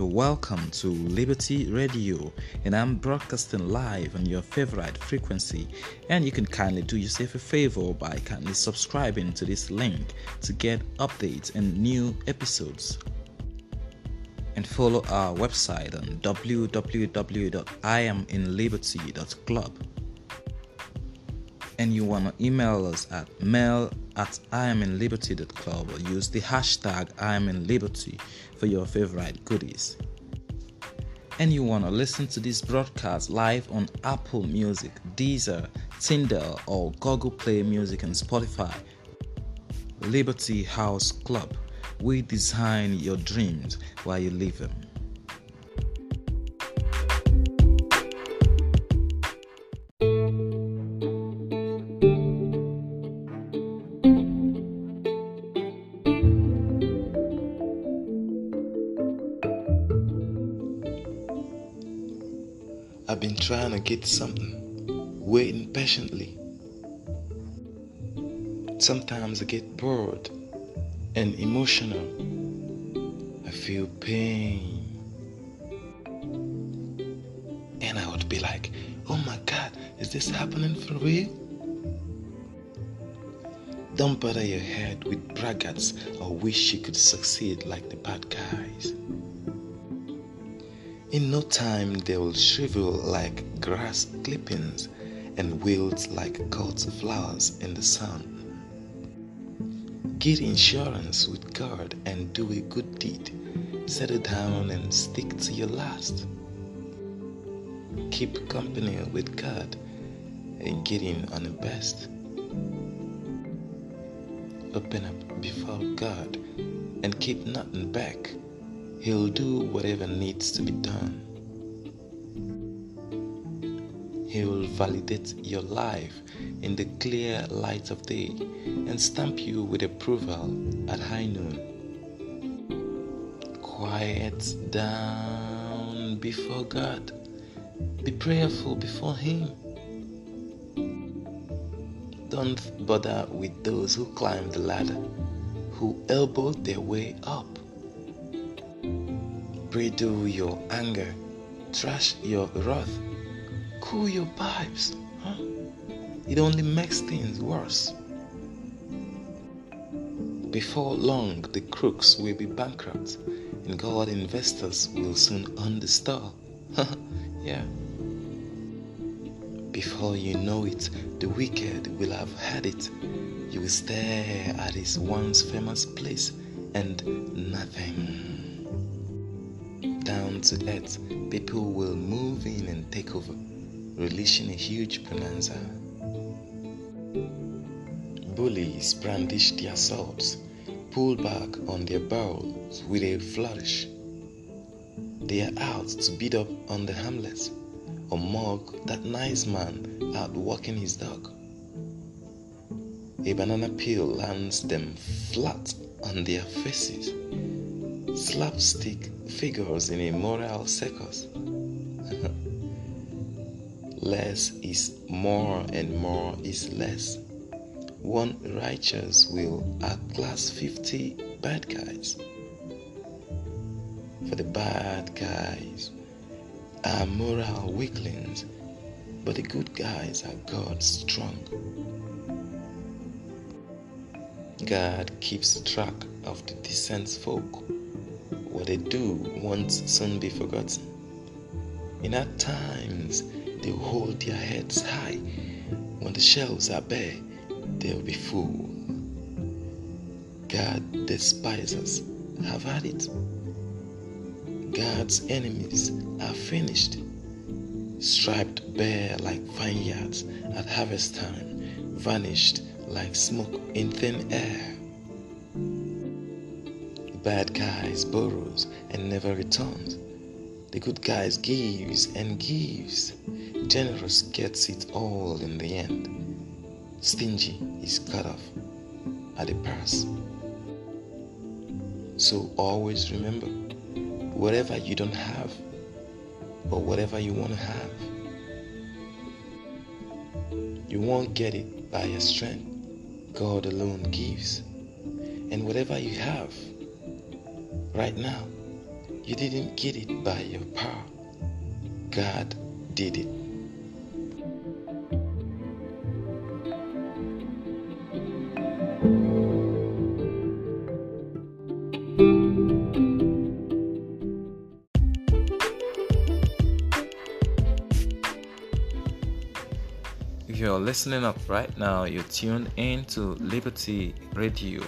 You're welcome to Liberty Radio, and I'm broadcasting live on your favorite frequency. And you can kindly do yourself a favor by kindly subscribing to this link to get updates and new episodes. And follow our website on www.iaminliberty.club and you want to email us at mail at iaminliberty.club or use the hashtag iaminliberty for your favorite goodies. And you want to listen to this broadcast live on Apple Music, Deezer, Tinder, or Google Play Music and Spotify. Liberty House Club. We design your dreams while you live them. I've been trying to get something, waiting patiently. Sometimes I get bored and emotional. I feel pain. And I would be like, oh my God, is this happening for real? Don't bother your head with braggarts or wish you could succeed like the bad guys. In no time, they will shrivel like grass clippings and wilt like cut flowers in the sun. Get insurance with God and do a good deed. Settle down and stick to your last. Keep company with God and get in on the best. Open up before God and keep nothing back. He'll do whatever needs to be done. He will validate your life in the clear light of day and stamp you with approval at high noon. Quiet down before God. Be prayerful before Him. Don't bother with those who climb the ladder, who elbow their way up. Bridle your anger, trash your wrath, cool your pipes. Huh? It only makes things worse. Before long, the crooks will be bankrupt, and God investors will soon own the store. yeah. Before you know it, the wicked will have had it. You will stare at his once famous place and nothing down to earth, people will move in and take over, releasing a huge bonanza. Bullies brandish their swords, pull back on their barrels with a flourish. They are out to beat up on the harmless or mock that nice man out walking his dog. A banana peel lands them flat on their faces slapstick figures in a moral circus. less is more and more is less. One righteous will outclass 50 bad guys. For the bad guys are moral weaklings, but the good guys are God's strong. God keeps track of the decent folk what they do won't soon be forgotten. In our times, they will hold their heads high. When the shelves are bare, they'll be full. God despisers have had it. God's enemies are finished, striped bare like vineyards at harvest time, vanished like smoke in thin air bad guys borrows and never returns. The good guys gives and gives. Generous gets it all in the end. Stingy is cut off at the pass. So always remember, whatever you don't have or whatever you want to have, you won't get it by your strength. God alone gives. And whatever you have, right now, You didn't get it by your power, God did it. If you're listening up right now, you're tuned in to Liberty Radio